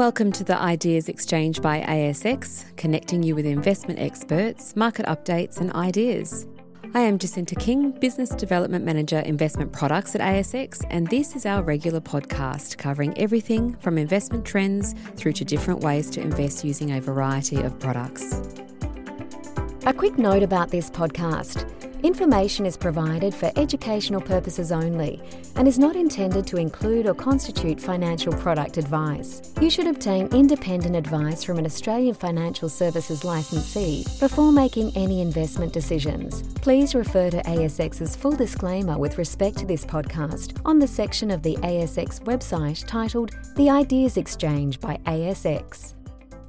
Welcome to the Ideas Exchange by ASX, connecting you with investment experts, market updates, and ideas. I am Jacinta King, Business Development Manager, Investment Products at ASX, and this is our regular podcast covering everything from investment trends through to different ways to invest using a variety of products. A quick note about this podcast. Information is provided for educational purposes only and is not intended to include or constitute financial product advice. You should obtain independent advice from an Australian financial services licensee before making any investment decisions. Please refer to ASX's full disclaimer with respect to this podcast on the section of the ASX website titled The Ideas Exchange by ASX.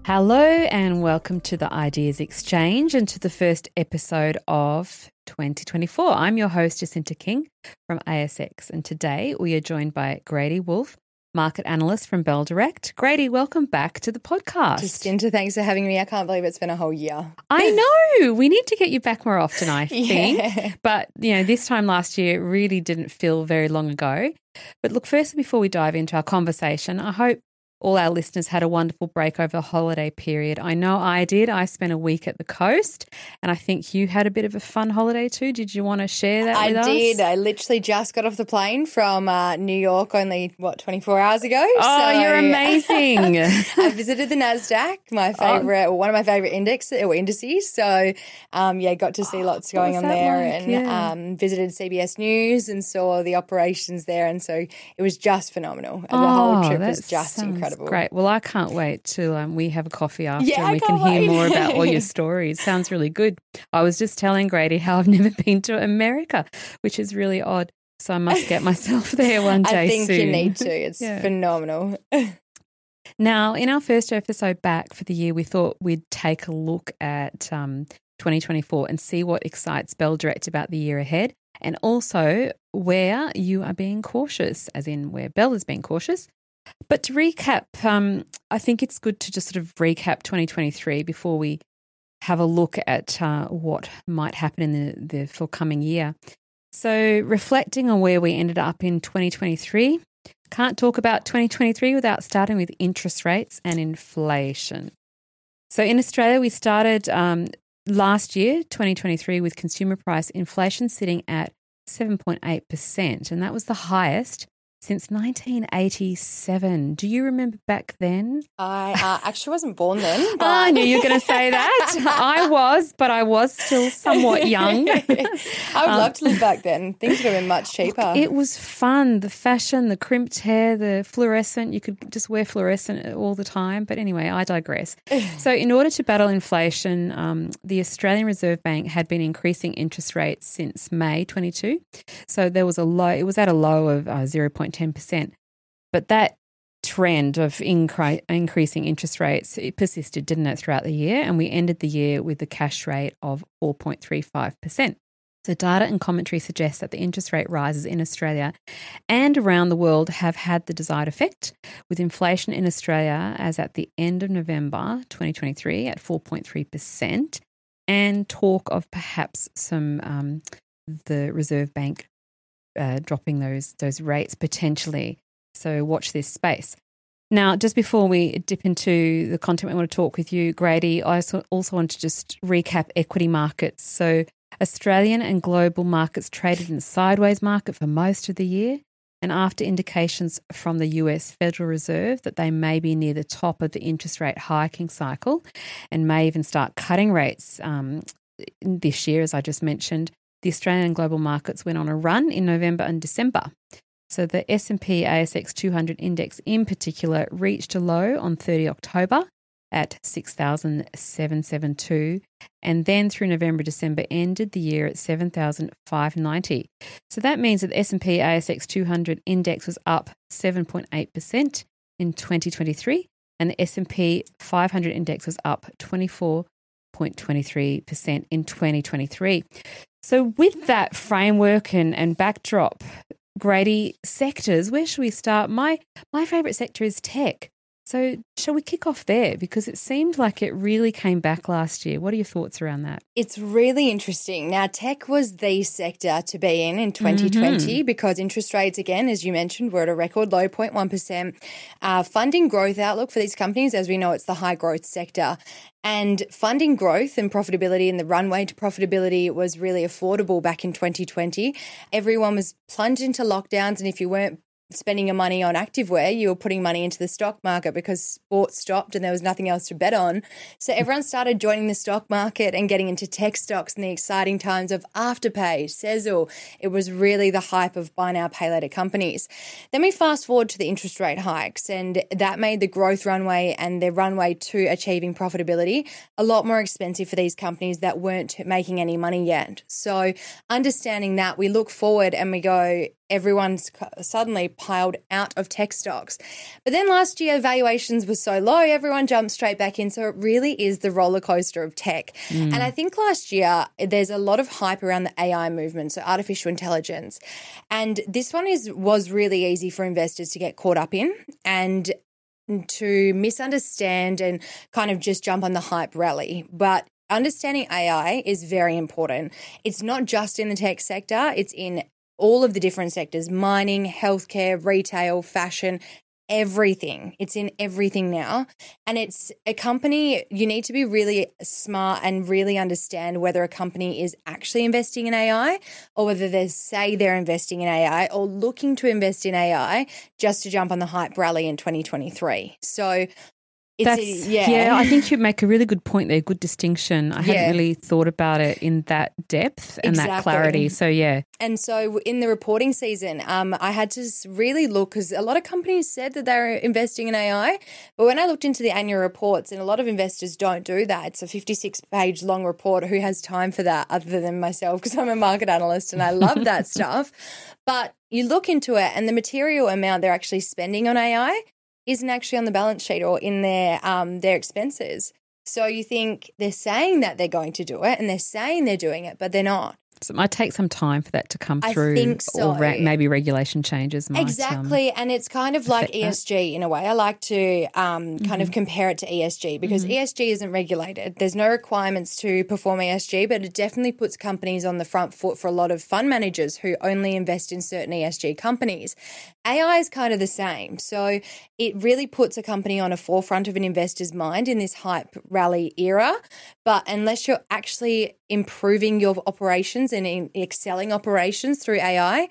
Hello, and welcome to the Ideas Exchange and to the first episode of 2024. I'm your host, Jacinta King from ASX, and today we are joined by Grady Wulff, market analyst from Bell Direct. Grady, welcome back to the podcast. Jacinta, thanks for having me. I can't believe it's been a whole year. I know. We need to get you back more often, I think. yeah. But, you know, this time last year really didn't feel very long ago. But look, first, before we dive into our conversation, I hope all our listeners had a wonderful break over the holiday period. I know I did. I spent a week at the coast, and I think you had a bit of a fun holiday too. Did you want to share that I did. I literally just got off the plane from uh, New York only, what, 24 hours ago? Oh, so you're amazing. I visited the NASDAQ, my favorite, oh. one of my favorite index, or indices. So, um, yeah, got to see oh, lots going on there like? and yeah. um, visited CBS News and saw the operations there. And so it was just phenomenal. And oh, the whole trip was just incredible incredible. Great. Well, I can't wait till um, we have a coffee after yeah, and we can wait. hear more about all your stories. Sounds really good. I was just telling Grady how I've never been to America, which is really odd. So I must get myself there one day I think soon. you need to. It's yeah. phenomenal. now, in our first episode back for the year, we thought we'd take a look at um, 2024 and see what excites Bell Direct about the year ahead and also where you are being cautious, as in where Bell is being cautious, but to recap, um, I think it's good to just sort of recap 2023 before we have a look at uh, what might happen in the, the forthcoming year. So, reflecting on where we ended up in 2023, can't talk about 2023 without starting with interest rates and inflation. So, in Australia, we started um, last year, 2023, with consumer price inflation sitting at 7.8%, and that was the highest since 1987. Do you remember back then? I uh, actually wasn't born then. But... I knew you were going to say that. I was, but I was still somewhat young. I would um, love to live back then. Things would have been much cheaper. It was fun. The fashion, the crimped hair, the fluorescent. You could just wear fluorescent all the time. But anyway, I digress. so, in order to battle inflation, um, the Australian Reserve Bank had been increasing interest rates since May 22. So there was a low. It was at a low of uh, 0. 0.10%. But that trend of incre- increasing interest rates it persisted, didn't it, throughout the year? And we ended the year with the cash rate of 4.35%. So, data and commentary suggests that the interest rate rises in Australia and around the world have had the desired effect, with inflation in Australia as at the end of November 2023 at 4.3%, and talk of perhaps some um, the Reserve Bank uh, dropping those those rates potentially. So watch this space. Now, just before we dip into the content we want to talk with you, Grady, I also want to just recap equity markets. So Australian and global markets traded in a sideways market for most of the year. And after indications from the US Federal Reserve that they may be near the top of the interest rate hiking cycle and may even start cutting rates um, this year, as I just mentioned, the Australian global markets went on a run in November and December. So the S&P ASX 200 index in particular reached a low on 30 October at 6,772 and then through November December ended the year at 7,590. So that means that the S&P ASX 200 index was up 7.8% in 2023 and the S&P 500 index was up 24.23% in 2023. So, with that framework and, and backdrop, Grady, sectors, where should we start? My my favourite sector is tech. So, shall we kick off there? Because it seemed like it really came back last year. What are your thoughts around that? It's really interesting. Now, tech was the sector to be in in 2020 mm-hmm. because interest rates, again, as you mentioned, were at a record low 0.1%. Uh, funding growth outlook for these companies, as we know, it's the high growth sector. And funding growth and profitability and the runway to profitability was really affordable back in 2020. Everyone was plunged into lockdowns. And if you weren't spending your money on activewear, you were putting money into the stock market because sports stopped and there was nothing else to bet on. So hmm. everyone started joining the stock market and getting into tech stocks in the exciting times of Afterpay, Sezzle. It was really the hype of buy now, pay later companies. Then we fast forward to the interest rate hikes, and that made the growth runway and the runway to achieving profitability a lot more expensive for these companies that weren't making any money yet. So understanding that, we look forward and we go, everyone's suddenly piled out of tech stocks. But then last year, valuations were so low, everyone jumped straight back in. So it really is the roller coaster of tech. Mm. And I think last year, there's a lot of hype around the AI movement, so artificial intelligence. And this one is was really easy for investors to get caught up in and to misunderstand and kind of just jump on the hype rally. But understanding AI is very important. It's not just in the tech sector, it's in all of the different sectors mining, healthcare, retail, fashion, everything. It's in everything now. And it's a company, you need to be really smart and really understand whether a company is actually investing in AI or whether they say they're investing in AI or looking to invest in AI just to jump on the hype rally in 2023. So that's, yeah. yeah, I think you make a really good point there, good distinction. I yeah. hadn't really thought about it in that depth and exactly. that clarity. So, yeah. And so in the reporting season, um, I had to really look because a lot of companies said that they're investing in AI. But when I looked into the annual reports, and a lot of investors don't do that, it's a 56 page long report. Who has time for that other than myself? Because I'm a market analyst and I love that stuff. But you look into it, and the material amount they're actually spending on AI isn't actually on the balance sheet or in their um, their expenses. So you think they're saying that they're going to do it and they're saying they're doing it, but they're not. So it might take some time for that to come through. I think so. Or re- maybe regulation changes might. Um, exactly. Um, and it's kind of like ESG that. in a way. I like to um, kind mm-hmm. of compare it to ESG because mm-hmm. ESG isn't regulated. There's no requirements to perform ESG, but it definitely puts companies on the front foot for a lot of fund managers who only invest in certain ESG companies. AI is kind of the same. So it really puts a company on a forefront of an investor's mind in this hype rally era. But unless you're actually improving your operations and excelling operations through AI,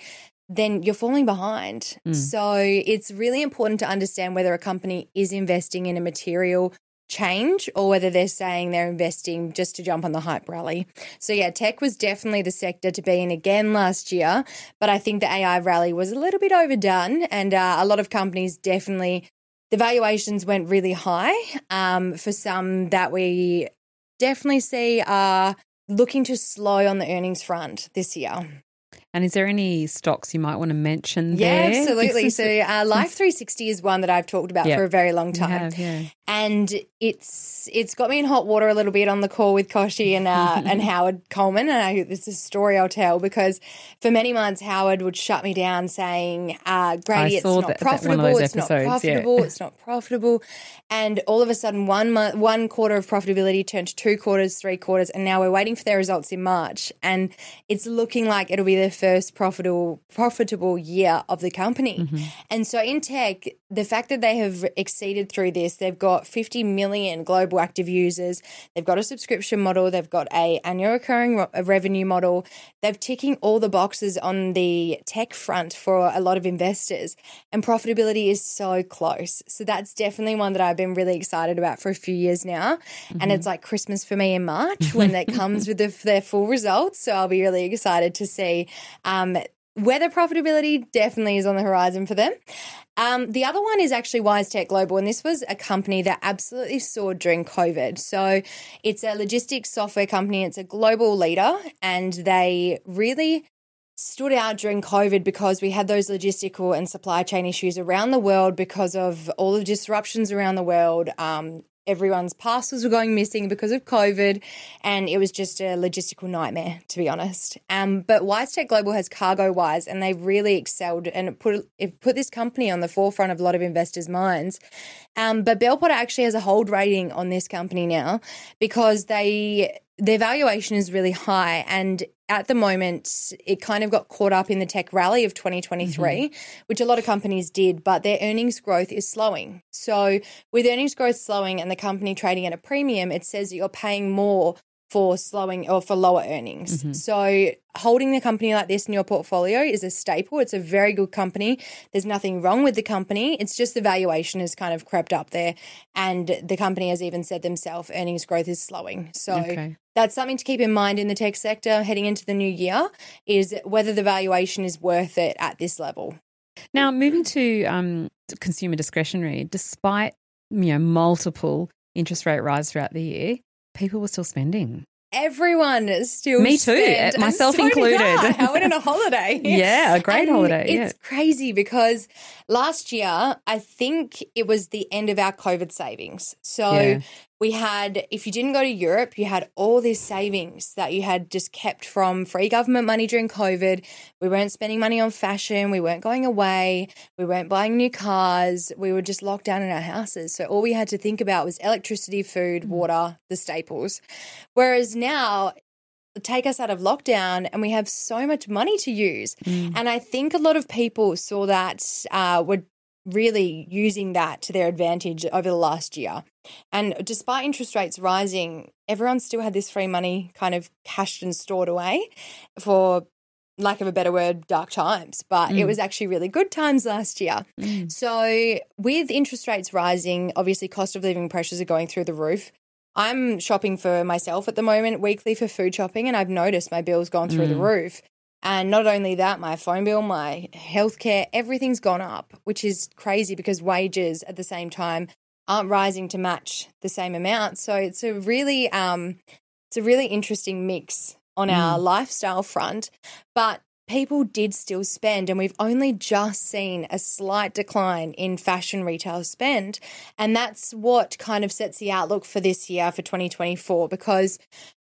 then you're falling behind. Mm. So it's really important to understand whether a company is investing in a material change or whether they're saying they're investing just to jump on the hype rally. So, yeah, tech was definitely the sector to be in again last year, but I think the AI rally was a little bit overdone, and uh, a lot of companies definitely. The valuations went really high um, for some that we definitely see are looking to slow on the earnings front this year. And is there any stocks you might want to mention yeah, there? absolutely. So, uh, Life 360 is one that I've talked about yep. for a very long time. Have, yeah. And it's it's got me in hot water a little bit on the call with Kochie and uh, and Howard Coleman. And I, this is a story I'll tell because for many months, Howard would shut me down saying, uh, Grady, it's not that, profitable. That it's not profitable. Yeah. It's not profitable. And all of a sudden, one, month, one quarter of profitability turned to two quarters, three quarters. And now we're waiting for their results in March. And it's looking like it'll be the first profitable profitable year of the company. Mm-hmm. And so in tech, the fact that they have exceeded through this, they've got 50 million global active users, they've got a subscription model, they've got a annual recurring revenue model, they've ticking all the boxes on the tech front for a lot of investors, and profitability is so close. So that's definitely one that I've been really excited about for a few years now, mm-hmm. and it's like Christmas for me in March when that comes with the, their full results. So I'll be really excited to see um, whether profitability definitely is on the horizon for them. Um, the other one is actually WiseTech Global, and this was a company that absolutely soared during COVID. So it's a logistics software company, it's a global leader, and they really stood out during COVID because we had those logistical and supply chain issues around the world because of all the disruptions around the world. Um, everyone's parcels were going missing because of COVID, and it was just a logistical nightmare, to be honest. Um, but WiseTech Global has CargoWise, and they've really excelled and put it put this company on the forefront of a lot of investors' minds. Um, but Bell Potter actually has a hold rating on this company now because they their valuation is really high and at the moment it kind of got caught up in the tech rally of 2023 mm-hmm. which a lot of companies did but their earnings growth is slowing so with earnings growth slowing and the company trading at a premium it says that you're paying more for slowing or for lower earnings. Mm-hmm. So holding the company like this in your portfolio is a staple. It's a very good company. There's nothing wrong with the company. It's just the valuation has kind of crept up there and the company has even said themselves earnings growth is slowing. So okay. that's something to keep in mind in the tech sector heading into the new year is whether the valuation is worth it at this level. Now, moving to um, consumer discretionary, despite you know multiple interest rate rise throughout the year, people were still spending. Everyone is still me too, spent, eh, myself so included. I. I went on a holiday. yeah, a great and holiday. It's yeah. crazy because last year I think it was the end of our COVID savings. So yeah we had, if you didn't go to Europe, you had all these savings that you had just kept from free government money during COVID. We weren't spending money on fashion. We weren't going away. We weren't buying new cars. We were just locked down in our houses. So all we had to think about was electricity, food, mm. water, the staples. Whereas now, take us out of lockdown and we have so much money to use. Mm. And I think a lot of people saw that, uh, were really using that to their advantage over the last year. And despite interest rates rising, everyone still had this free money kind of cashed and stored away for lack of a better word, dark times, but mm. it was actually really good times last year. Mm. So, with interest rates rising, obviously cost of living pressures are going through the roof. I'm shopping for myself at the moment weekly for food shopping, and I've noticed my bill's gone through mm. the roof. And not only that, my phone bill, my healthcare, everything's gone up, which is crazy because wages at the same time aren't rising to match the same amount. So it's a really um it's a really interesting mix on mm. our lifestyle front, but people did still spend and we've only just seen a slight decline in fashion retail spend and that's what kind of sets the outlook for this year for 2024 because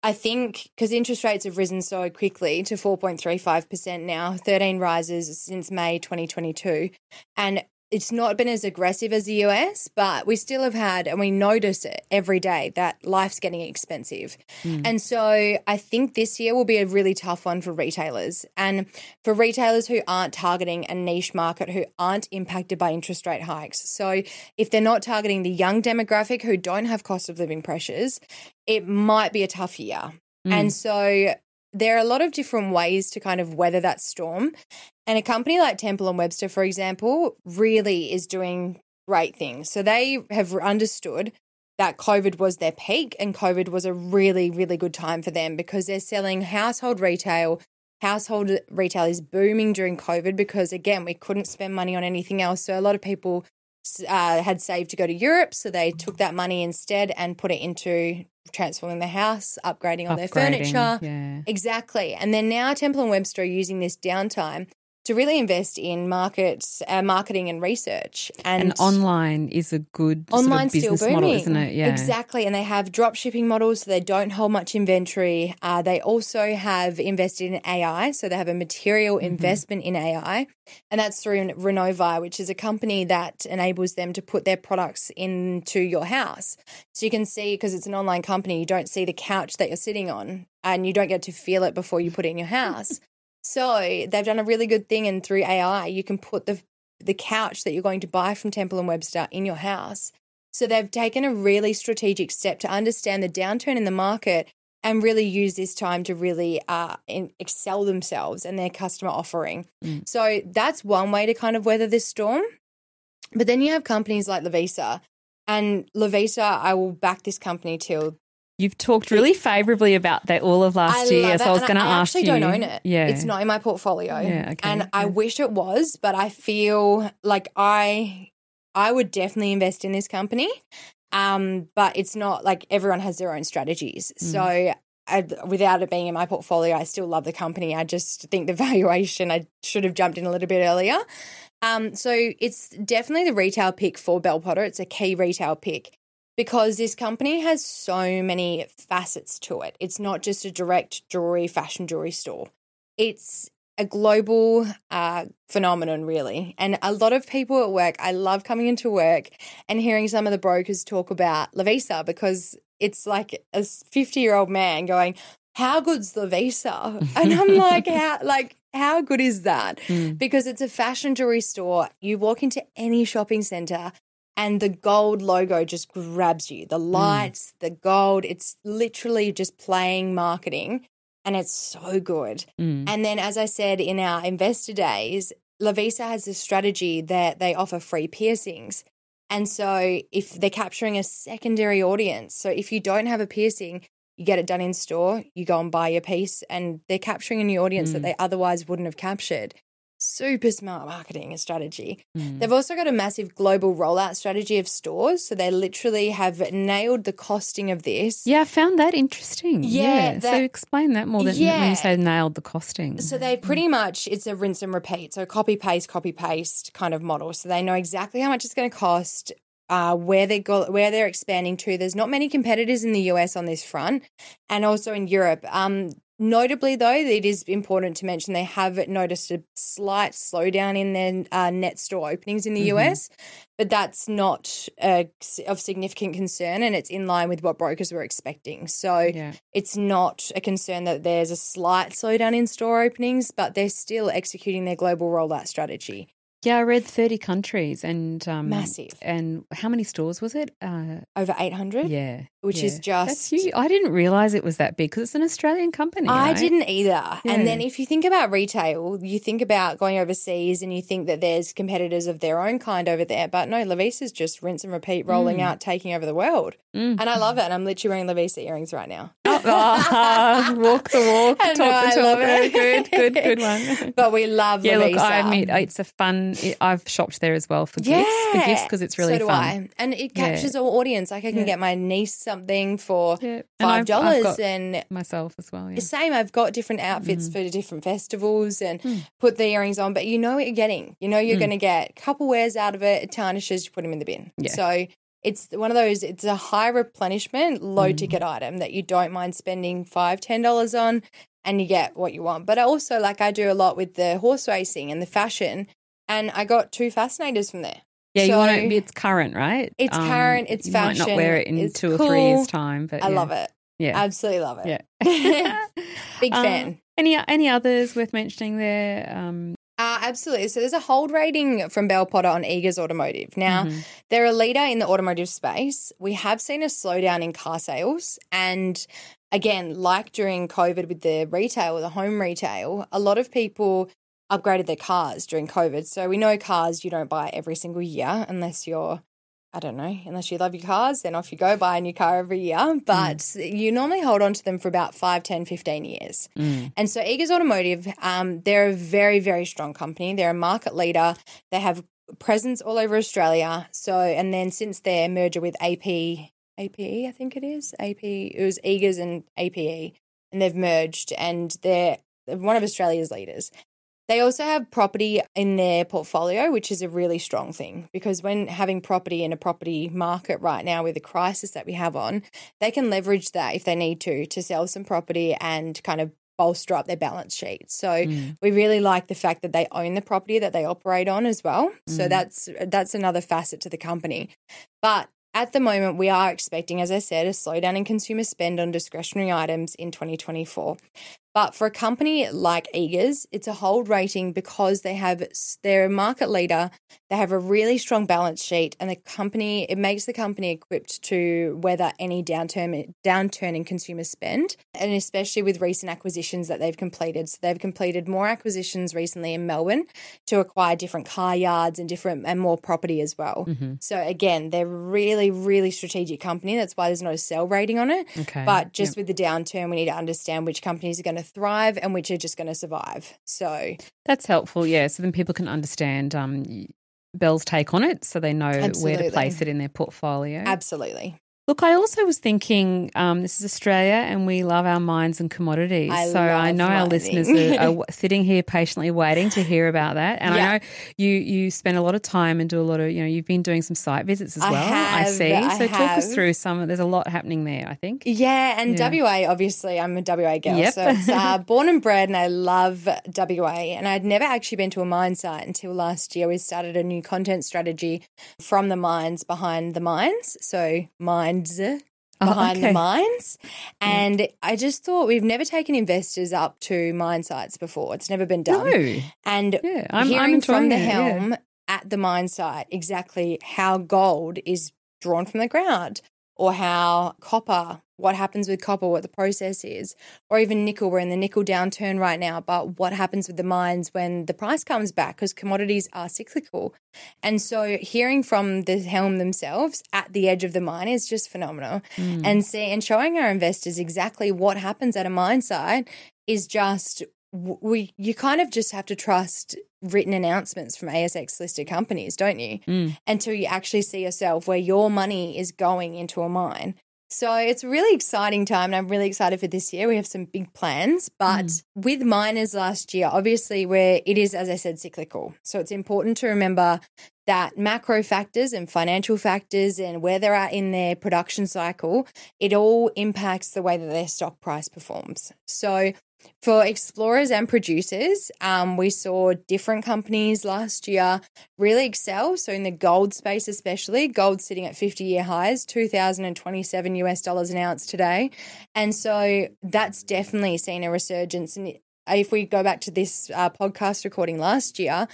I think because interest rates have risen so quickly to 4.35% now, 13 rises since May 2022. And it's not been as aggressive as the US, but we still have had, and we notice it every day that life's getting expensive. Mm. And so I think this year will be a really tough one for retailers. And for retailers who aren't targeting a niche market, who aren't impacted by interest rate hikes. So if they're not targeting the young demographic who don't have cost of living pressures, it might be a tough year. Mm. And so there are a lot of different ways to kind of weather that storm. And a company like Temple and Webster, for example, really is doing great things. So they have understood that COVID was their peak and COVID was a really, really good time for them because they're selling household retail. Household retail is booming during COVID because, again, we couldn't spend money on anything else. So a lot of people uh, had saved to go to Europe. So they took that money instead and put it into transforming the house, upgrading all their furniture. Yeah. Exactly. And then now Temple and Webster are using this downtime to really invest in markets, uh, marketing and research. And, and online is a good online sort of business still booming. model, isn't it? Yeah, exactly. And they have drop shipping models, so they don't hold much inventory. Uh, they also have invested in AI, so they have a material mm-hmm. investment in AI, and that's through Renovai, which is a company that enables them to put their products into your house. So you can see because it's an online company, you don't see the couch that you're sitting on, and you don't get to feel it before you put it in your house. So they've done a really good thing, and through AI, you can put the the couch that you're going to buy from Temple and Webster in your house. So they've taken a really strategic step to understand the downturn in the market and really use this time to really uh, excel themselves and their customer offering. Mm. So that's one way to kind of weather this storm. But then you have companies like Lovisa, and Lovisa, I will back this company till You've talked really favorably about that all of last I year, so I was going to ask you. I actually don't own it. Yeah, it's not in my portfolio. Yeah, okay. And yeah. I wish it was, but I feel like I, I would definitely invest in this company. Um, but it's not like everyone has their own strategies. Mm. So I, without it being in my portfolio, I still love the company. I just think the valuation, I should have jumped in a little bit earlier. Um, so it's definitely the retail pick for Bell Potter. It's a key retail pick because this company has so many facets to it. It's not just a direct jewelry, fashion jewelry store. It's a global uh, phenomenon, really. And a lot of people at work, I love coming into work and hearing some of the brokers talk about Lovisa because it's like a 50 year old man going, How good's Lovisa? And I'm like, How, like, how good is that? Mm. Because it's a fashion jewelry store. You walk into any shopping center and the gold logo just grabs you. The lights, the gold, it's literally just playing marketing and it's so good. Mm. And then, as I said in our investor days, Lovisa has a strategy that they offer free piercings. And so, if they're capturing a secondary audience, so if you don't have a piercing, you get it done in store, you go and buy your piece, and they're capturing a new audience that Mm. they otherwise wouldn't have captured. Super smart marketing strategy. Mm. They've also got a massive global rollout strategy of stores. So they literally have nailed the costing of this. Yeah, I found that interesting. Yeah, so that- explain that more than when you say nailed the costing. So they pretty much it's a rinse and repeat. So copy paste, copy paste kind of model. So they know exactly how much it's going to cost, uh, where they go, where they're expanding to. There's not many competitors in the US on this front, and also in Europe. Um, notably, though, it is important to mention they have noticed a slight slowdown in their uh, net store openings in the Mhm. US, but that's not uh, of significant concern, and it's in line with what brokers were expecting. So yeah. it's not a concern that there's a slight slowdown in store openings, but they're still executing their global rollout strategy. Yeah, I read 30 countries and um, Massive. And how many stores was it? Uh, Over 800, yeah. Which yeah. is just. I didn't realize it was that big because it's an Australian company. I right? didn't either. Yeah. And then if you think about retail, you think about going overseas and you think that there's competitors of their own kind over there. But no, Lovisa's just rinse and repeat, rolling Mm. out, taking over the world. Mm. And I love it. And I'm literally wearing Levisa earrings right now. Ah, walk the walk, talk I the talk. Good, good, good one. But we love Yeah, look, I admit it's a fun. I've shopped there as well for gifts, for gifts because it's really so do fun. I. And it Yeah. captures all audience. Like I can Yeah. get my niece something for Yeah, five I've- I've dollars, and myself as well. Yeah. the same. I've got different outfits Mm. for different festivals, and Mm. put the earrings on. But you know what you're getting. You know you're Mm. going to get a couple wears out of it. It tarnishes. You put them in the bin. Yeah. So. It's one of those. It's a high replenishment, low Mm. ticket item that you don't mind spending five, ten dollars on, and you get what you want. But I also like I do a lot with the horse racing and the fashion, and I got two fascinators from there. Yeah, you want to. It's current, right? It's current, it's you Might not fashion, wear it in it's two or three years' cool. time, but I yeah. love it. Yeah, Absolutely love it. yeah. Big Uh, fan. Any any others worth mentioning there? Um, Uh, absolutely. So there's a hold rating from Bell Potter on Eagers Automotive. Now, mhm. they're a leader in the automotive space. We have seen a slowdown in car sales. And again, like during COVID with the retail, the home retail, a lot of people upgraded their cars during COVID. So we know cars you don't buy every single year unless you're, I don't know, unless you love your cars, then off you go buy a new car every year. But you normally hold on to them for about 5, 10, 15 years. Mm. And so Eagers Automotive, um, they're a very, very strong company. They're a market leader. They have presence all over Australia. So, and then since their merger with AP, APE, I think it is AP, it was Eagers and APE, and they've merged, and they're one of Australia's leaders. They also have property in their portfolio, which is a really strong thing because when having property in a property market right now with the crisis that we have on, they can leverage that if they need to to sell some property and kind of bolster up their balance sheet. So Mm. we really like the fact that they own the property that they operate on as well. So Mm. that's that's another facet to the company. But at the moment, we are expecting, as I said, a slowdown in consumer spend on discretionary items in 2024. But for a company like Eagers, it's a hold rating because they have they're a market leader. They have a really strong balance sheet, and the company it makes the company equipped to weather any downturn downturn in consumer spend, and especially with recent acquisitions that they've completed. So they've completed more acquisitions recently in Melbourne to acquire different car yards and different and more property as well. Mhm. So again, they're really, really strategic company. That's why there's no sell rating on it. Okay, But just Yep. with the downturn, we need to understand which companies are going to thrive and which are just going to survive. So that's helpful. Yeah, so then people can understand um, Bell's take on it, so they know where to place it in their portfolio. absolutely. Look, I also was thinking um, this is Australia and we love our mines and commodities. I so I know our listeners are, are sitting here patiently waiting to hear about that. And Yeah. I know you you spend a lot of time and do a lot of, you know, you've been doing some site visits as well. I have, see. I so talk us through some, there's a lot happening there, I think. Yeah, and Yeah. WA, obviously, I'm a WA girl. Yep. So it's uh, born and bred, and I love WA. And I'd never actually been to a mine site until last year. We started a new content strategy from the mines behind the mines. So, mines Oh, behind okay. the mines. And I just thought we've never taken investors up to mine sites before. It's never been done. No. And Yeah, I'm- I'm hearing from enjoying the it, yeah. helm at the mine site exactly how gold is drawn from the ground or how copper, what happens with copper, what the process is, or even nickel. We're in the nickel downturn right now, but what happens with the mines when the price comes back because commodities are cyclical. And so hearing from the helm themselves at the edge of the mine is just phenomenal. Mm. And see and showing our investors exactly what happens at a mine site is just we you kind of just have to trust written announcements from ASX listed companies, don't you? Mm. Until you actually see yourself where your money is going into a mine. So it's a really exciting time, and I'm really excited for this year. We have some big plans, but Mm. with miners last year, obviously, where it is, as I said, cyclical. So it's important to remember that macro factors and financial factors and where they're at in their production cycle, it all impacts the way that their stock price performs. So for explorers and producers, um, we saw different companies last year really excel. So in the gold space, especially, gold sitting at 50 year highs, 2027 US dollars an ounce today. And so that's definitely seen a resurgence. And if we go back to this uh, podcast recording last year,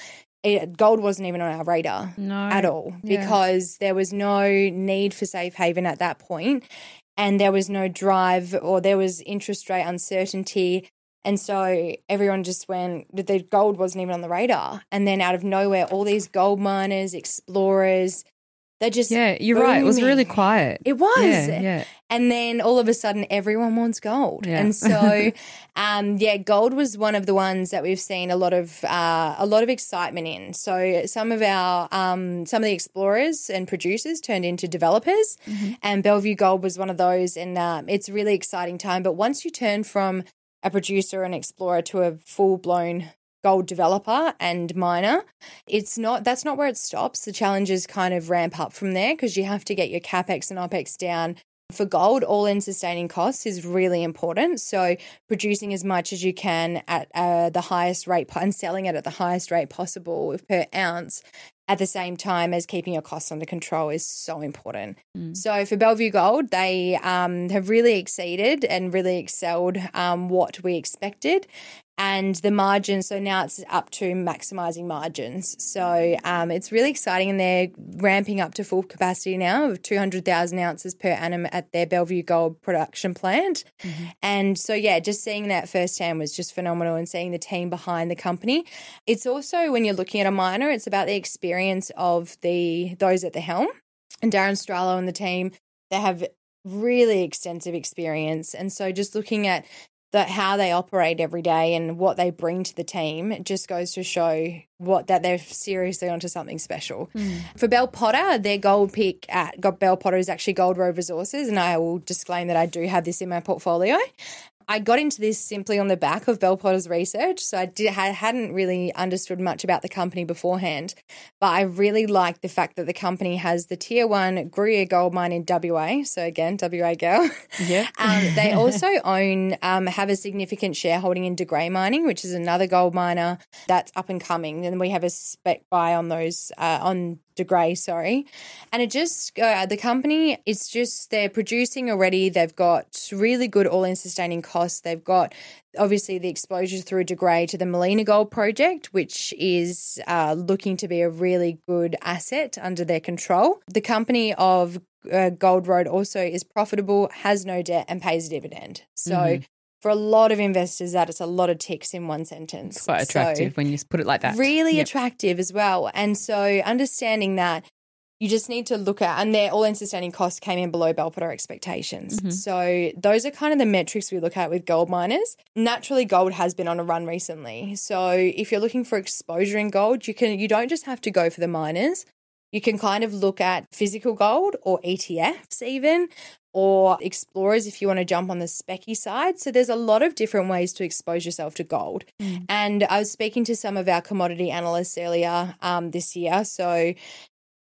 it, gold wasn't even on our radar No. at all Yeah. because there was no need for safe haven at that point and there was no drive or there was interest rate uncertainty and so everyone just went the gold wasn't even on the radar and then out of nowhere all these gold miners explorers they just Yeah, you're right. It was really quiet. it was Yeah, yeah. and then all of a sudden, everyone wants gold. Yeah. And so, um, yeah, gold was one of the ones that we've seen a lot of uh, a lot of excitement in. So some of our um, some of the explorers and producers turned into developers, Mm-hmm. and Bellevue Gold was one of those. And um, it's a really exciting time. But once you turn from a producer and explorer to a full blown gold developer and miner. It's not that's not where it stops. The challenges kind of ramp up from there because you have to get your capex and opex down for gold, all in sustaining costs is really important. So, producing as much as you can at uh, the highest rate and selling it at the highest rate possible per ounce at the same time as keeping your costs under control is so important. So, for Bellevue Gold, they um, have really exceeded and really excelled um, what we expected. And the margins, so now it's up to maximizing margins. So um, it's really exciting, and they're ramping up to full capacity now of 200,000 ounces per annum at their Bellevue Gold production plant. And so, yeah, just seeing that firsthand was just phenomenal and seeing the team behind the company. It's also, when you're looking at a miner, it's about the experience of the those at the helm. And Darren Stralow and the team, they have really extensive experience. And so just looking at that how they operate every day and what they bring to the team it just goes to show what that they're seriously onto something special. Hmm. For Bell Potter, their gold pick at Bell Potter is actually Gold Road Resources, and I will disclaim that I do have this in my portfolio. I got into this simply on the back of Bell Potter's research, so I did I hadn't really understood much about the company beforehand, but I really like the fact that the company has the tier one Gruyere gold mine in WA. So again, WA girl. Yeah. Um, they also own, um, have a significant shareholding in De Grey Mining, which is another gold miner that's up and coming. And we have a spec buy on those, uh, on De Grey, sorry. And it just, uh, the company, it's just, they're producing already. They've got really good all in sustaining costs. They've got obviously the exposure through De Grey to the Mallina Gold project, which is uh, looking to be a really good asset under their control. The company of uh, Gold Road also is profitable, has no debt, and pays a dividend. So. Mm-hmm. For a lot of investors, that is a lot of ticks in one sentence. Quite So- attractive when you put it like that. really Yep. attractive as well. And so understanding that you just need to look at, and their all in sustaining costs came in below Bell Potter expectations. Mm-hmm. So those are kind of the metrics we look at with gold miners. Naturally, gold has been on a run recently. So if you're looking for exposure in gold, you can you don't just have to go for the miners. You can kind of look at physical gold or ETFs, even, or explorers if you want to jump on the specky side. So there's a lot of different ways to expose yourself to gold. Mm. And I was speaking to some of our commodity analysts earlier um, this year. So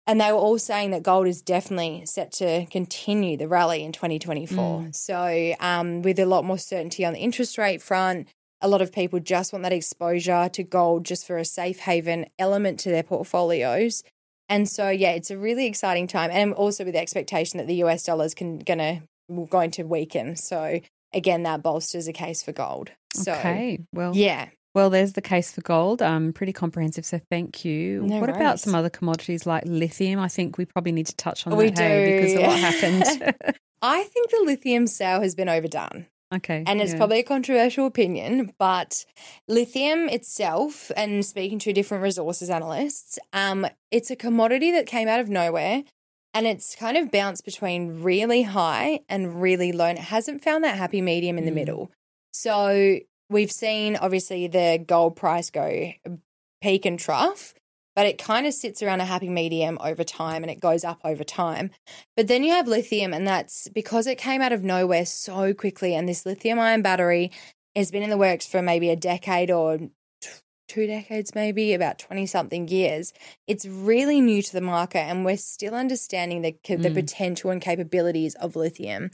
and they were all saying that gold is definitely set to continue the rally in 2024. Mm. So, um, with a lot more certainty on the interest rate front, a lot of people just want that exposure to gold just for a safe haven element to their portfolios. And so, yeah, it's a really exciting time, and also with the expectation that the US dollar is can, gonna going to weaken. So, again, that bolsters a case for gold. So, okay, well, yeah, well, there's the case for gold. Um, pretty comprehensive, so thank you. No what worries. about some other commodities like lithium? I think we probably need to touch on we that do. hey, because of what happened. I think the lithium sale has been overdone. Okay, And it's yeah. probably a controversial opinion, but lithium itself, and speaking to different resources analysts, um, it's a commodity that came out of nowhere and it's kind of bounced between really high and really low. And it hasn't found that happy medium in the Mm. middle. So we've seen obviously the gold price go peak and trough, but it kind of sits around a happy medium over time and it goes up over time. But then you have lithium, and that's because it came out of nowhere so quickly. And this lithium ion battery has been in the works for maybe a decade or two decades, maybe about 20 something years. It's really new to the market, and we're still understanding the, the Mm. potential and capabilities of lithium.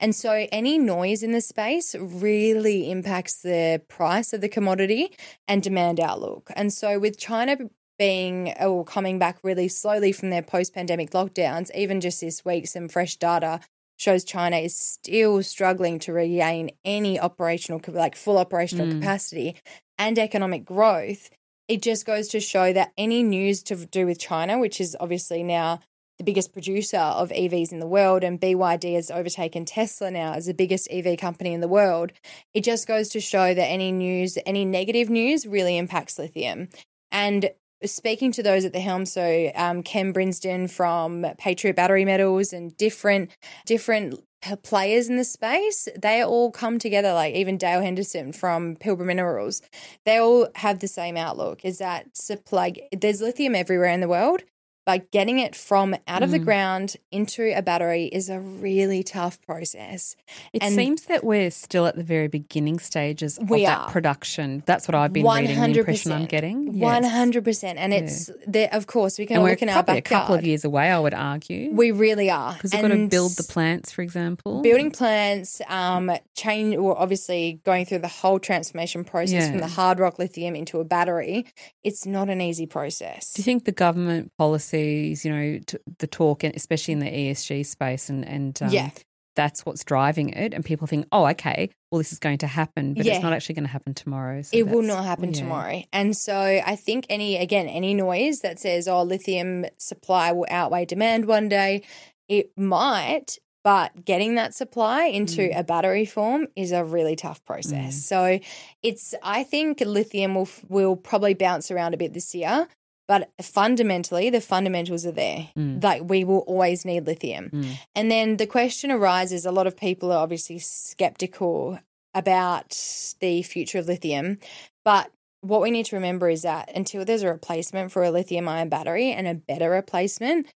And so, any noise in the space really impacts the price of the commodity and demand outlook. And so, with China being or coming back really slowly from their post pandemic lockdowns, even just this week, some fresh data shows China is still struggling to regain any operational, like full operational Mm. capacity and economic growth. It just goes to show that any news to do with China, which is obviously now the biggest producer of EVs in the world, and BYD has overtaken Tesla now as the biggest EV company in the world. It just goes to show that any news, any negative news, really impacts lithium. And speaking to those at the helm, so um, Ken Brinsden from Patriot Battery Metals and different different players in the space, they all come together. Like even Dale Henderson from Pilbara Minerals, they all have the same outlook: is that supply. There's lithium everywhere in the world. But getting it from out of the Mm. ground into a battery is a really tough process. It and- seems that we're still at the very beginning stages of that are. production. That's what I've been reading. The impression I'm getting. One hundred percent, and Yeah. it's there. Of course, we can And look in our probably a couple of years away. I would argue We really are because we've got to build the plants, for example. building plants, um, change, or obviously going through the whole transformation process from the hard rock lithium into a battery. It's not an easy process. Do you think the government you know, t- the talk, and especially in the ESG space, and and um, Yeah. that's what's driving it, and people think, oh, okay, well, this is going to happen, but Yeah. it's not actually going to happen tomorrow. So it will not happen yeah. tomorrow. And so I think any again any noise that says oh lithium supply will outweigh demand one day, it might, but getting that supply into Mm. a battery form is a really tough process. So it's I think lithium will will probably bounce around a bit this year. But fundamentally, the fundamentals are there. Mm. Like we will always need lithium. Mm. And then the question arises a lot of people are obviously skeptical about the future of lithium. But what we need to remember is that until there's a replacement for a lithium ion battery and a better replacement,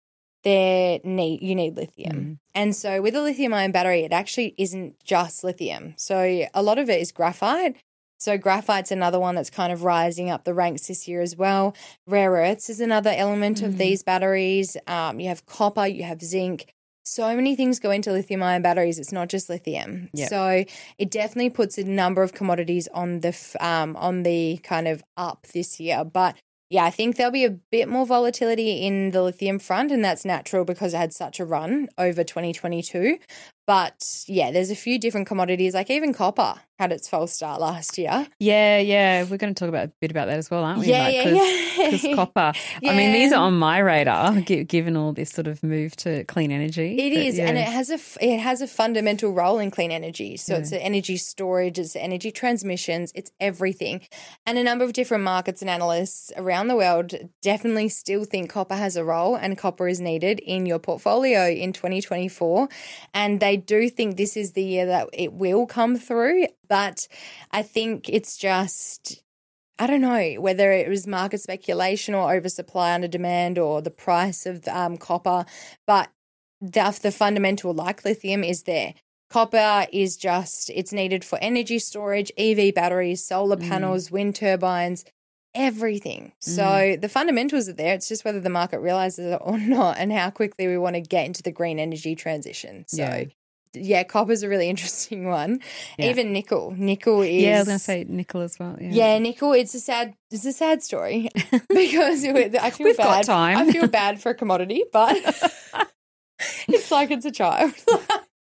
there need you need lithium. Mm. And so with a lithium ion battery, it actually isn't just lithium. So a lot of it is graphite. So graphite's another one that's kind of rising up the ranks this year as well. Rare earths is another element of Mhm. these batteries. Um, you have copper, you have zinc. So many things go into lithium ion batteries. It's not just lithium. Yep. So it definitely puts a number of commodities on the f- um, on the kind of up this year. But yeah, I think there'll be a bit more volatility in the lithium front, and that's natural because it had such a run over 2022. But yeah, there's a few different commodities, like even copper had its false start last year. Yeah, yeah, we're going to talk about a bit about that as well, aren't we? Yeah, yeah, yeah. Because copper. I mean, these are on my radar, given all this sort of move to clean energy. It But is, yeah. and it has a it has a fundamental role in clean energy. So Yeah. it's energy storage, it's energy transmissions, it's everything. And a number of different markets and analysts around the world definitely still think copper has a role and copper is needed in your portfolio in 2024. And they do think this is the year that it will come through. But I think it's just I don't know whether it was market speculation or oversupply under demand or the price of um, copper, but the, the fundamental like lithium is there. Copper is just, it's needed for energy storage, EV batteries, solar Mm. panels, wind turbines, everything. So the fundamentals are there. It's just whether the market realizes it or not and how quickly we want to get into the green energy transition. So, Yeah. Yeah, copper's a really interesting one. Yeah. Even nickel. Nickel is. Yeah, I was going to say nickel as well. Yeah. Yeah, nickel. It's a sad. It's a sad story because it- I feel We've got bad. time. I feel bad for a commodity, but it's like it's a child.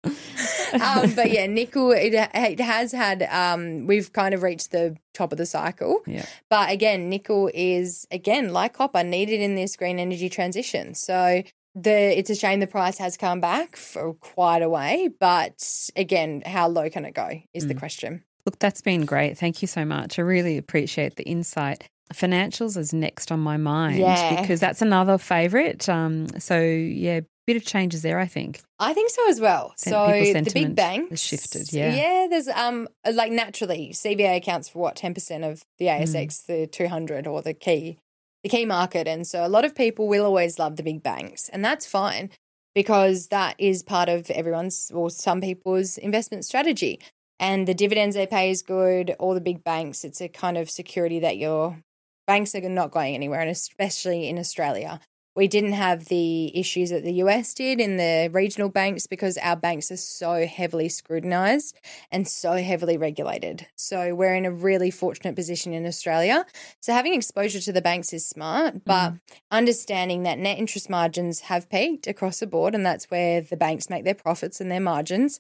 um, but yeah, nickel. It, it has had. Um, we've kind of reached the top of the cycle. Yeah. But again, nickel is again like copper needed in this green energy transition. So the it's a shame the price has come back for quite a way. But again, how low can it go is Mm. the question. Look, that's been great. Thank you so much. I really appreciate the insight. Financials is next on my mind Yeah. because that's another favourite. Um, so yeah, bit of changes there. I think. I think so as well. So the big banks has shifted, yeah. yeah. There's um like naturally CBA accounts for what ten percent of the Mm. ASX, the two hundred or the key, the key market, and so a lot of people will always love the big banks, and that's fine because that is part of everyone's or some people's investment strategy. And the dividends they pay is good. All the big banks, it's a kind of security that your banks are not going anywhere, and especially in Australia we didn't have the issues that the US did in the regional banks because our banks are so heavily scrutinized and so heavily regulated. So we're in a really fortunate position in Australia. So having exposure to the banks is smart, but understanding that net interest margins have peaked across the board, and that's where the banks make their profits and their margins.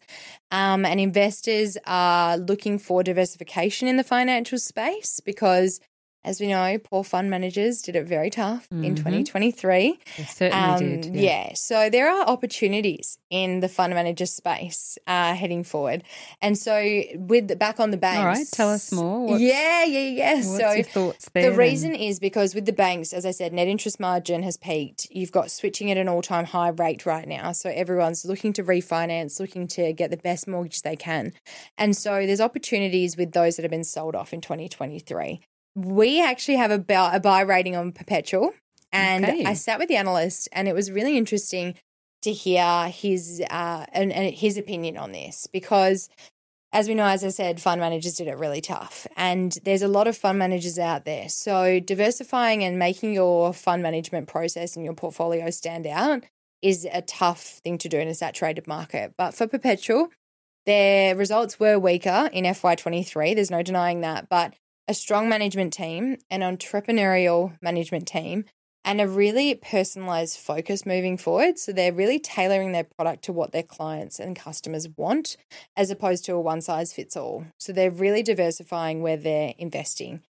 Um, and investors are looking for diversification in the financial space because as we know, poor fund managers did it very tough in Mhm. 2023. They certainly Um, did. yeah. So there are opportunities in the fund manager space uh, heading forward. And so with the, back on the banks. All right, tell us more. What's- yeah, yeah, yeah. What's so your thoughts there? the then? reason is because with the banks, as I said, net interest margin has peaked. You've got switching at an all time high rate right now. So everyone's looking to refinance, looking to get the best mortgage they can. And so there's opportunities with those that have been sold off in 2023. We actually have a, buy, a buy rating on Perpetual. And Okay. I sat with the analyst, and it was really interesting to hear his uh, and, and his opinion on this because as we know, as I said, fund managers did it really tough. And there's a lot of fund managers out there. So diversifying and making your fund management process and your portfolio stand out is a tough thing to do in a saturated market. But for Perpetual, their results were weaker in FY23. There's no denying that. But a strong management team, an entrepreneurial management team, and a really personalized focus moving forward. So they're really tailoring their product to what their clients and customers want as opposed to a one size fits all. So they're really diversifying where they're investing.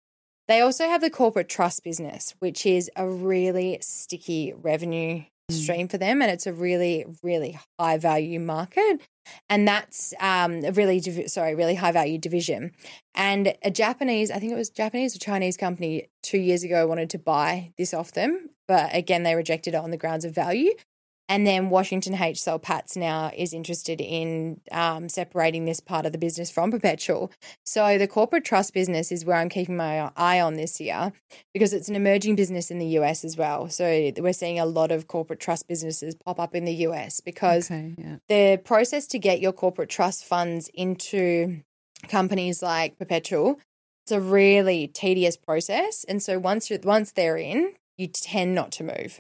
They also have the corporate trust business, which is a really sticky revenue stream for them. And it's a really, really high value market. And that's um, a really, sorry, really high value division. And a Japanese, I think it was Japanese or Chinese company two years ago wanted to buy this off them. But again, they rejected it on the grounds of value. And then Washington H. Soul Patts now is interested in um, separating this part of the business from Perpetual. So the corporate trust business is where I'm keeping my eye on this year because it's an emerging business in the US as well. So we're seeing a lot of corporate trust businesses pop up in the US because Okay, yeah. the process to get your corporate trust funds into companies like Perpetual, it's a really tedious process. And so once you're, once they're in, you tend not to move.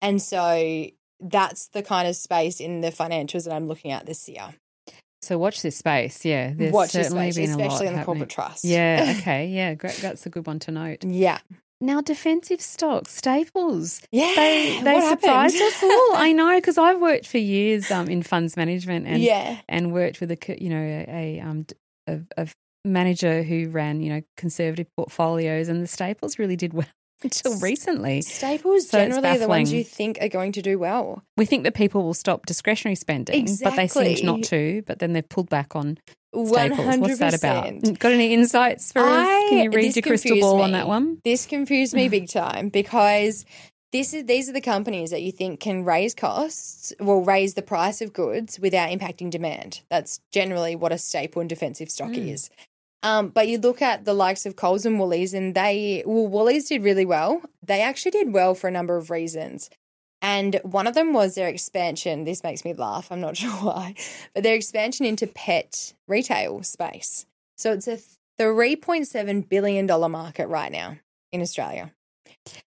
And so that's the kind of space in the financials that I'm looking at this year. So watch this space. Yeah, there's Watch this space, especially in the happening. corporate trust. Yeah. Okay. Yeah. Great. That's a good one to note. Yeah. Now, defensive stocks, staples. Yeah. They they surprised happened? us all. I know because I've worked for years um, in funds management and yeah. and worked with a you know a, a um a, a manager who ran you know conservative portfolios and the staples really did well until recently. Staples So generally are the ones you think are going to do well. We think that people will stop discretionary spending, but they seem Exactly. not to. But then they've pulled back on staples. What's that about? Got any insights for us? Can you read your crystal ball on me. that one? This confused me big time because this is these are the companies that you think can raise costs, well, raise the price of goods without impacting demand. That's generally what a staple and defensive stock Hmm. is. Um, but you look at the likes of Coles and Woolies, and they, well, Woolies did really well. They actually did well for a number of reasons. And one of them was their expansion. This makes me laugh. I'm not sure why, but their expansion into pet retail space. So it's a $3.7 billion market right now in Australia.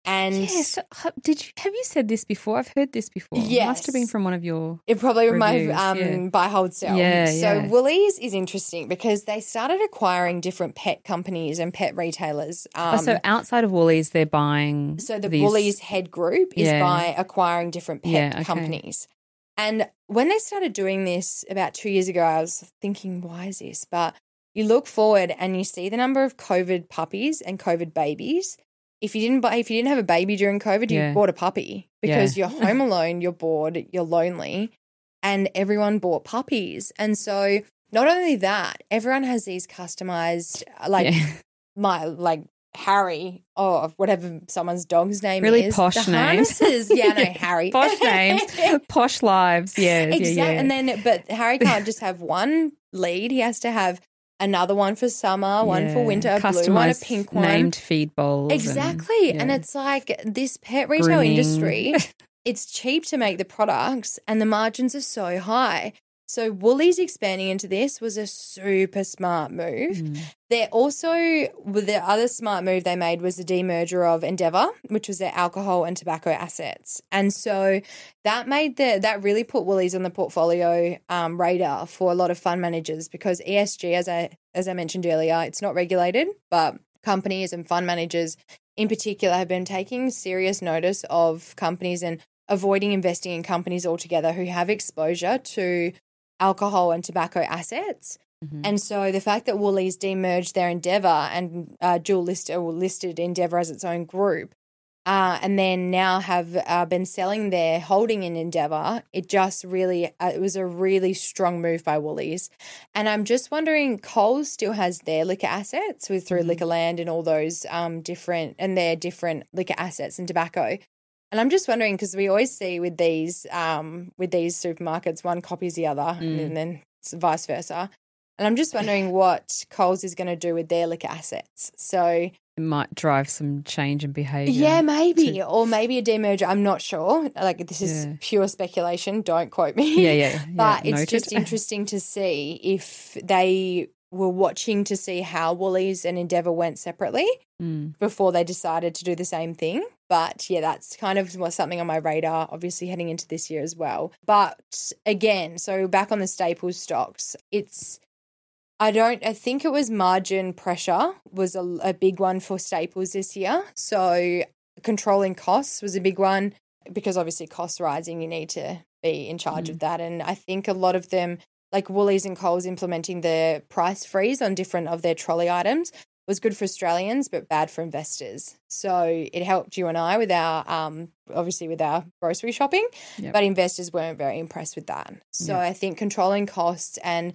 And Yes. Did you have you said this before? I've heard this before. It Must have been from one of your. It probably my um, yeah. buy hold sell. Yeah, so yeah. Woolies is interesting because they started acquiring different pet companies and pet retailers. Um, oh, so outside of Woolies, they're buying. so the these- Woolies head group is Yeah. by acquiring different pet okay. companies. And when they started doing this about two years ago, I was thinking, why is this? But you look forward and you see the number of COVID puppies and COVID babies. If you didn't buy, if you didn't have a baby during COVID, you Yeah. bought a puppy because you're home alone, you're bored, you're lonely, and everyone bought puppies. And so, not only that, everyone has these customized, uh, like Yeah. my like Harry or whatever someone's dog's name Really is. posh the names. harnesses. Yeah, no, Harry. posh names, posh lives. Yeah, Exactly. yeah, yeah. And then, but Harry can't just have one lead. He has to have another one for summer, one for winter, a blue one, a pink one. named feed bowls. Exactly. And, yeah. it's like this pet retail Grooming. industry, it's cheap to make the products and the margins are so high. So Woolies expanding into this was a super smart move. Mm. They're also with the other smart move they made was the demerger of Endeavour, which was their alcohol and tobacco assets, and so that made the that really put Woolies on the portfolio um, radar for a lot of fund managers because ESG, as I as I mentioned earlier, it's not regulated, but companies and fund managers in particular have been taking serious notice of companies and avoiding investing in companies altogether who have exposure to alcohol and tobacco assets. Mhm. And so the fact that Woolies demerged their Endeavour and uh, dual listed or listed Endeavour as its own group, uh, and then now have uh, been selling their holding in Endeavour, it just really uh, it was a really strong move by Woolies. And I'm just wondering, Coles still has their liquor assets with through Liquorland and all those um, different and their different liquor assets and tobacco. And I'm just wondering because we always see with these um, with these supermarkets, one copies the other, Mm. and then vice versa. And I'm just wondering what Coles is going to do with their liquor assets. So It might drive some change in behaviour. yeah, maybe, or maybe a demerger. I'm not sure. Like this is Yeah. pure speculation. Don't quote me. Yeah, yeah. yeah, but it's noted. just interesting to see if they were watching to see how Woolies and Endeavour went separately Mm. before they decided to do the same thing. But yeah, that's kind of something on my radar, obviously heading into this year as well. But again, so back on the staples stocks, it's I don't I think it was margin pressure was a, a big one for staples this year. So controlling costs was a big one because obviously costs rising, you need to be in charge of that. And I think a lot of them, like Woolies and Coles, implementing the price freeze on different of their trolley items was good for Australians, but bad for investors. So it helped you and I with our, um, obviously with our grocery shopping, Yep. but investors weren't very impressed with that. So Yeah. I think controlling costs and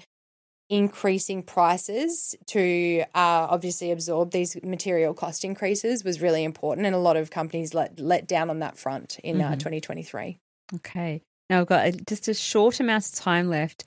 increasing prices to uh, obviously absorb these material cost increases was really important, and a lot of companies let let down on that front in uh, Mhm. 2023. Okay. Now we've got just a short amount of time left.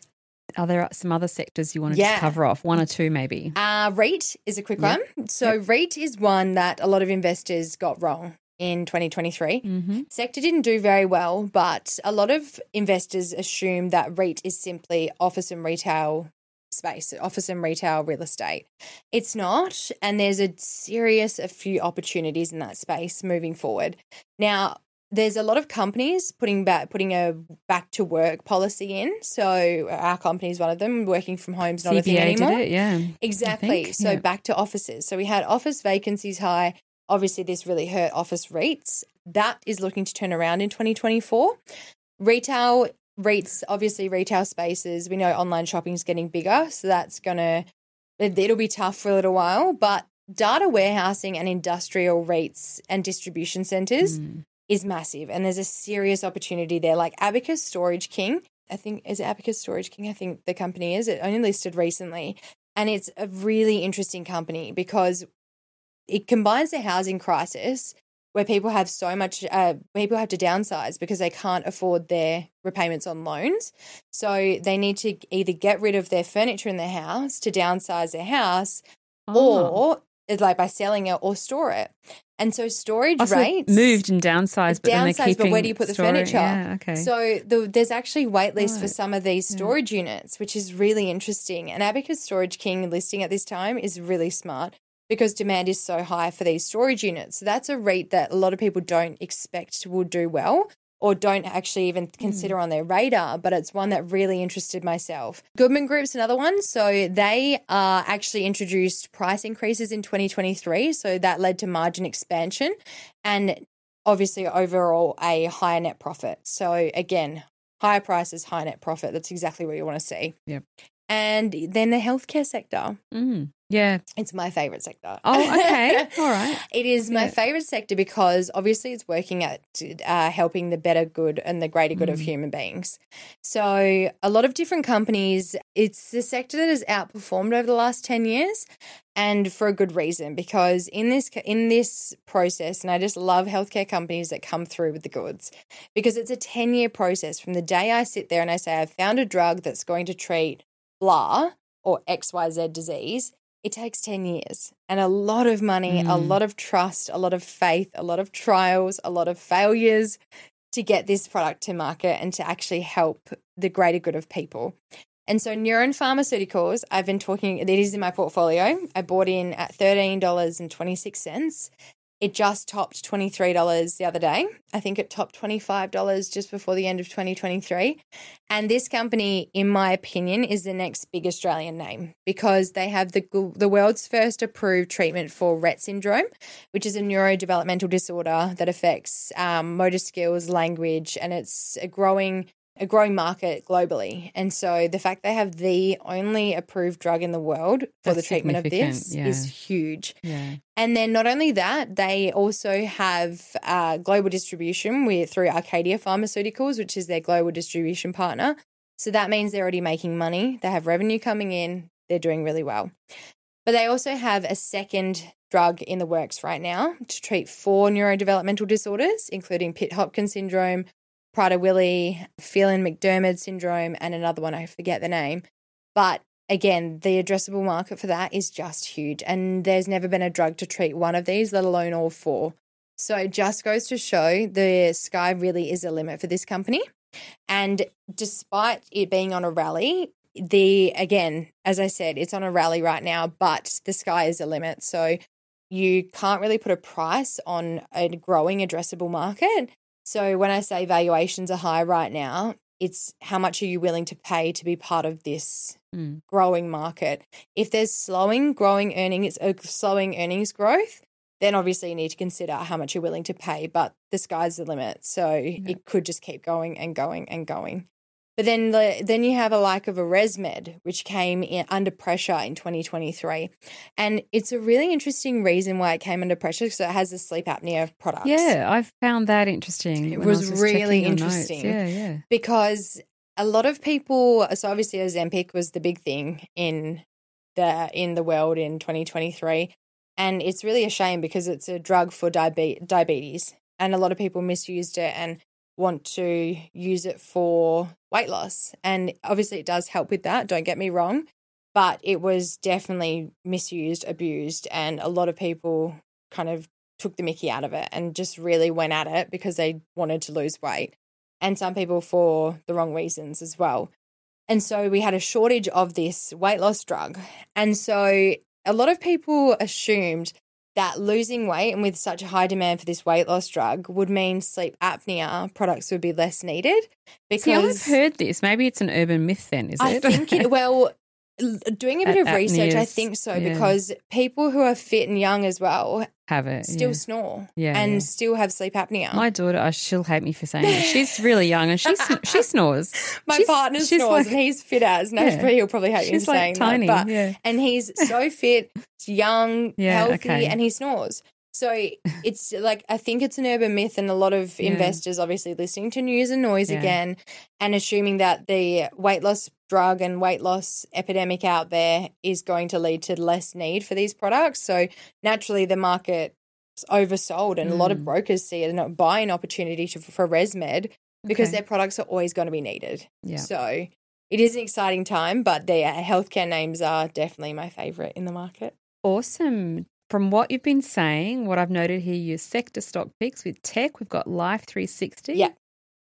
Are there some other sectors you want to Yeah. just cover off? One or two, maybe. Uh, REIT is a quick Yep. one. So REIT is one that a lot of investors got wrong in 2023. Mm-hmm. Sector didn't do very well, but a lot of investors assume that REIT is simply office and retail space, office and retail real estate. It's not, and there's a serious a few opportunities in that space moving forward. Now, there's a lot of companies putting back putting a back to work policy in. So our company is one of them. Working from home is not a thing CBA anymore. did it, yeah. Exactly. think, So yeah. back to offices. So we had office vacancies high. Obviously, this really hurt office rates. That is looking to turn around in 2024. Retail rates, obviously, retail spaces. We know online shopping is getting bigger. So that's going to, it'll be tough for a little while. But data warehousing and industrial rates and distribution centers Mm. Is massive. And there's a serious opportunity there. Like Abacus Storage King, I think, is it Abacus Storage King? I think the company is. It only listed recently. And it's a really interesting company because it combines the housing crisis where people have so much, uh, people have to downsize because they can't afford their repayments on loans. So they need to either get rid of their furniture in their house to downsize their house Oh. or it's like by selling it or store it. And so storage Oh, so rates moved and downsized, but then they're downsized, keeping but where do you put the furniture? Yeah, okay. So the, there's actually wait lists for some of these Yeah. storage units, which is really interesting. And Abacus Storage King listing at this time is really smart because demand is so high for these storage units. So that's a REIT that a lot of people don't expect will do well or don't actually even consider on their radar, but it's one that really interested myself. Goodman Group's another one. So they uh, actually introduced price increases in 2023. So that led to margin expansion and obviously overall a higher net profit. So again, higher prices, higher net profit. That's exactly what you want to see. Yep. And then the healthcare sector. Mm. Yeah. It's my favorite sector. Oh, okay. All right. It is my Yeah. favorite sector because obviously it's working at uh, helping the better good and the greater good of Mm. human beings. So, a lot of different companies, it's the sector that has outperformed over the last 10 years and for a good reason because in this in this process and I just love healthcare companies that come through with the goods because it's a 10 year process from the day I sit there and I say I've found a drug that's going to treat blah or XYZ disease it takes 10 years and a lot of money, a Mm. lot of trust, a lot of faith, a lot of trials, a lot of failures to get this product to market and to actually help the greater good of people. And so, Neuren Pharmaceuticals, I've been talking, it is in my portfolio. I bought in at $13.26. It just topped $23 the other day. I think it topped $25 just before the end of 2023. And this company, in my opinion, is the next big Australian name because they have the, the world's first approved treatment for Rett syndrome, which is a neurodevelopmental disorder that affects um, motor skills, language, and it's a growing a growing market globally. And so the fact they have the only approved drug in the world for the treatment of this significant, is huge. Yeah. And then not only that, they also have uh, global distribution with through Acadia Pharmaceuticals, which is their global distribution partner. So that means they're already making money. They have revenue coming in. They're doing really well. But they also have a second drug in the works right now to treat four neurodevelopmental disorders, including Pitt Hopkins syndrome, Prader-Willi, Phelan McDermid syndrome, and another one I forget the name. But again, the addressable market for that is just huge. And there's never been a drug to treat one of these, let alone all four. So it just goes to show the sky really is a limit for this company. And despite it being on a rally, the again, as I said, it's on a rally right now, but the sky is a limit. So you can't really put a price on a growing addressable market. So when I say valuations are high right now, it's how much are you willing to pay to be part of this Mm. growing market. If there's slowing growing earnings, uh, slowing earnings growth, then obviously you need to consider how much you're willing to pay. But the sky's the limit, so it could just keep going and going and going. But then the, then you have a like of a ResMed, which came in under pressure in 2023, and it's a really interesting reason why it came under pressure because it has a sleep apnea product. Yeah, I found that interesting. It I was really interesting. Yeah, yeah. because a lot of people so obviously Ozempic was the big thing in the in the world in 2023 and it's really a shame because it's a drug for diabe- diabetes and a lot of people misused it and want to use it for weight loss and obviously it does help with that don't get me wrong but it was definitely misused abused and a lot of people kind of took the mickey out of it and just really went at it because they wanted to lose weight and some people for the wrong reasons as well. And so we had a shortage of this weight loss drug. And so a lot of people assumed that losing weight and with such a high demand for this weight loss drug would mean sleep apnea products would be less needed See, I've because heard this. Maybe it's an urban myth then, is I it? I think it well doing a bit of research I think so yeah. because people who are fit and young as well have it. still yeah. snore Yeah, and yeah. still have sleep apnea. My daughter, she'll hate me for saying it. She's really young and she she snores. My She's- partner she's snores like- and he's fit as. No, Yeah. he'll probably hate me She's for like saying tiny. that. But, yeah. And he's so fit, young, healthy, okay. and he snores. So it's like, I think it's an urban myth, and a lot of Yeah. investors obviously listening to news and noise Yeah. again and assuming that the weight loss drug and weight loss epidemic out there is going to lead to less need for these products. So naturally, the market's oversold, and a lot of Mm. brokers see it and a buying opportunity to, for ResMed because Okay. their products are always going to be needed. Yeah. So it is an exciting time, but the healthcare names are definitely my favorite in the market. Awesome. From what you've been saying, what I've noted here, your sector stock picks with tech, we've got Life 360. Yeah.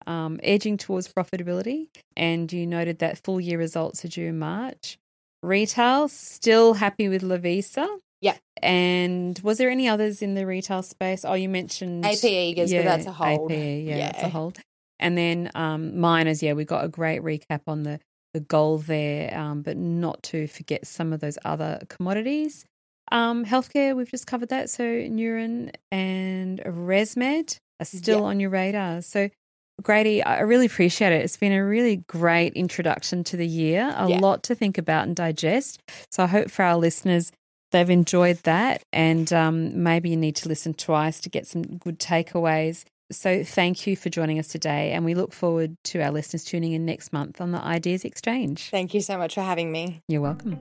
Um, edging towards profitability. And you noted that full year results are due in March. Retail, still happy with Lovisa. Yeah. And was there any others in the retail space? Oh, you mentioned AP Eagers, but that's a hold. AP, yeah, Yeah. it's a hold. And then um, miners, yeah, we got a great recap on the the gold there, um, but not to forget some of those other commodities. Um, healthcare, we've just covered that. So Neuren and ResMed are still Yeah. on your radar. So Grady, I really appreciate it. It's been a really great introduction to the year, a Yeah. lot to think about and digest. So I hope for our listeners, they've enjoyed that. And um, maybe you need to listen twice to get some good takeaways. So thank you for joining us today. And we look forward to our listeners tuning in next month on the Ideas Exchange. Thank you so much for having me. You're welcome.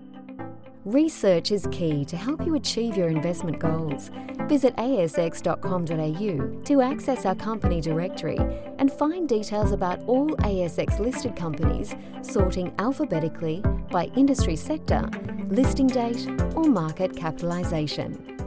Research is key to help you achieve your investment goals. Visit asx.com.au to access our company directory and find details about all ASX listed companies, sorting alphabetically by industry sector, listing date, or market capitalisation.